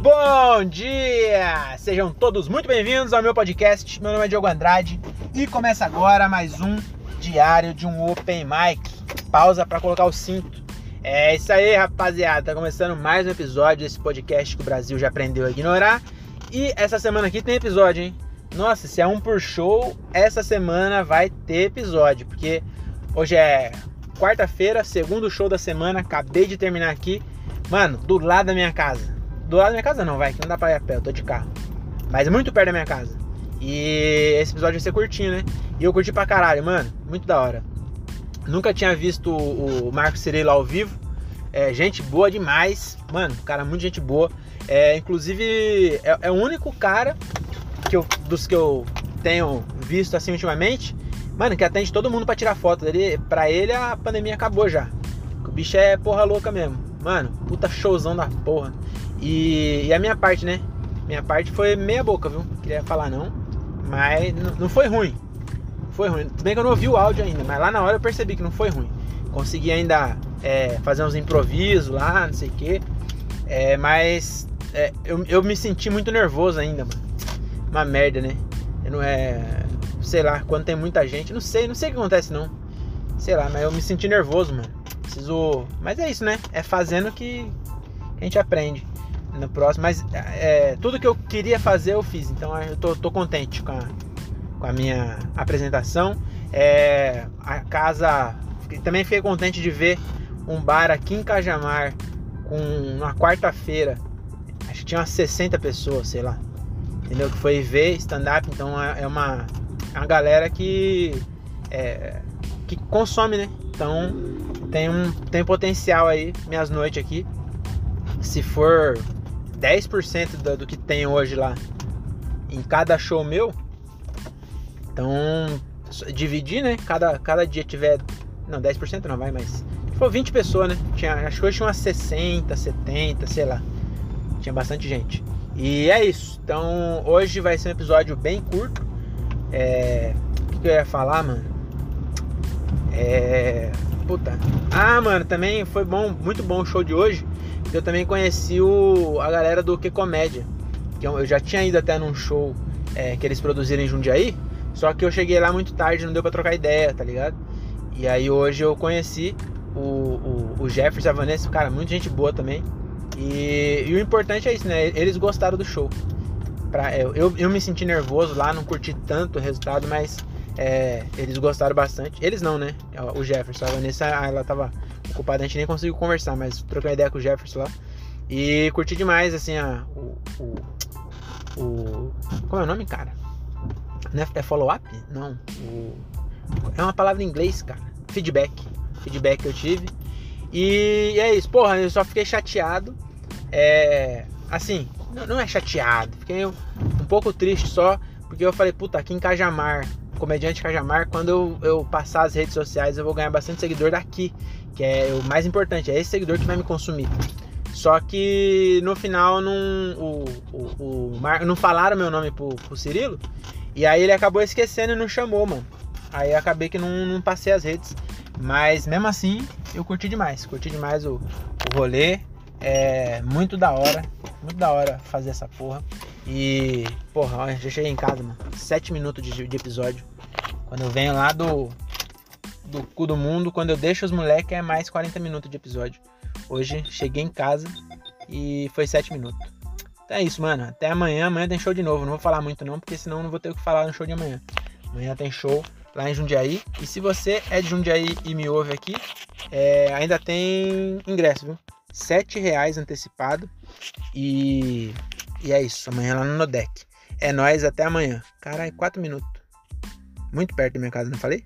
Bom dia! Sejam todos muito bem-vindos ao meu podcast. Meu nome é Diogo Andrade e começa agora mais um diário de um Open Mic. Pausa para colocar o cinto. É isso aí, rapaziada. Tá começando mais um episódio desse podcast que o Brasil já aprendeu a ignorar. E essa semana aqui tem episódio, hein? Nossa, se é um por show, essa semana vai ter episódio, porque hoje é quarta-feira, segundo show da semana, acabei de terminar aqui. Mano, do lado da minha casa. Do lado da minha casa não, vai, que não dá pra ir a pé, eu tô de carro. Mas é muito perto da minha casa. E esse episódio vai ser curtinho, né? E eu curti pra caralho, mano. Muito da hora. Nunca tinha visto o Marco Cirilo ao vivo. É, gente boa demais. Mano, cara, muito gente boa. É, inclusive, é, é, o único cara que eu, dos que eu tenho visto assim ultimamente, mano, que atende todo mundo para tirar foto. Ele, pra ele a pandemia acabou já. O bicho é porra louca mesmo. Mano, puta showzão da porra. E, e, a minha parte, né? Minha parte foi meia boca, viu? Queria falar não. Mas não foi ruim. Não foi ruim. Tudo bem que eu não ouvi o áudio ainda, mas lá na hora eu percebi que não foi ruim. Consegui ainda é, fazer uns improvisos lá, não sei o quê. É, mas é, eu, eu me senti muito nervoso ainda, mano. Uma merda, né? Eu não é. Sei lá, quando tem muita gente. Não sei, não sei o que acontece não. Sei lá, mas eu me senti nervoso, mano. Preciso. Mas é isso, né? É fazendo que a gente aprende no próximo. Mas é, tudo que eu queria fazer eu fiz. Então eu tô, tô contente com a, com a minha apresentação. É, a casa. Também fiquei contente de ver um bar aqui em Cajamar com uma quarta-feira. Acho que tinha umas 60 pessoas, sei lá. Entendeu? Que foi ver stand-up. Então é, é uma, é uma galera que. É, que consome, né? Então tem um tem potencial aí, minhas noites aqui. Se for 10% do, do que tem hoje lá em cada show meu, então dividir, né? Cada, cada dia tiver. Não, 10% não vai, mas. For 20 pessoas, né? Tinha, acho que hoje tinha umas 60, 70, sei lá. Tinha bastante gente. E é isso. Então hoje vai ser um episódio bem curto. É. O que eu ia falar, mano? É. Puta. Ah, mano, também foi bom, muito bom o show de hoje eu também conheci o, a galera do Que Comédia. Que eu, eu já tinha ido até num show é, que eles produziram em Jundiaí. Só que eu cheguei lá muito tarde, não deu pra trocar ideia, tá ligado? E aí hoje eu conheci o, o, o Jefferson, a Vanessa, cara, muita gente boa também. E, e, o importante é isso, né? Eles gostaram do show. Pra, eu, eu, eu, me senti nervoso lá, não curti tanto o resultado, mas é, eles gostaram bastante. Eles não, né? O Jefferson, a Vanessa, ela tava ocupada, a gente nem conseguiu conversar, mas troquei uma ideia com o Jefferson lá. E curti demais, assim, a, o, o, o. Como é o nome, cara? É, é follow-up? Não. O, é uma palavra em inglês, cara. Feedback. Feedback que eu tive. E, e é isso, porra, eu só fiquei chateado. É. Assim, não, é chateado. Fiquei um pouco triste só. Porque eu falei, puta, aqui em Cajamar, comediante Cajamar, quando eu, eu passar as redes sociais, eu vou ganhar bastante seguidor daqui que é o mais importante, é esse seguidor que vai me consumir. Só que no final não, o, o, o Mar, não falaram meu nome pro, pro Cirilo. E aí ele acabou esquecendo e não chamou, mano. Aí acabei que não, não passei as redes. Mas mesmo assim, eu curti demais. Curti demais o, o rolê. É muito da hora. Muito da hora fazer essa porra. E, porra, já cheguei em casa, mano. Sete minutos de, de episódio. Quando eu venho lá do, do cu do mundo. Quando eu deixo os moleques é mais 40 minutos de episódio. Hoje cheguei em casa e foi 7 minutos. Então é isso, mano. Até amanhã. Amanhã tem show de novo. Não vou falar muito não, porque senão não vou ter o que falar no show de amanhã. Amanhã tem show lá em Jundiaí. E se você é de Jundiaí e me ouve aqui, é, ainda tem ingresso, viu? 7 reais antecipado. E, e é isso. Amanhã lá no Nodec. É nóis, até amanhã. Caralho, 4 minutos. Muito perto da minha casa, não falei?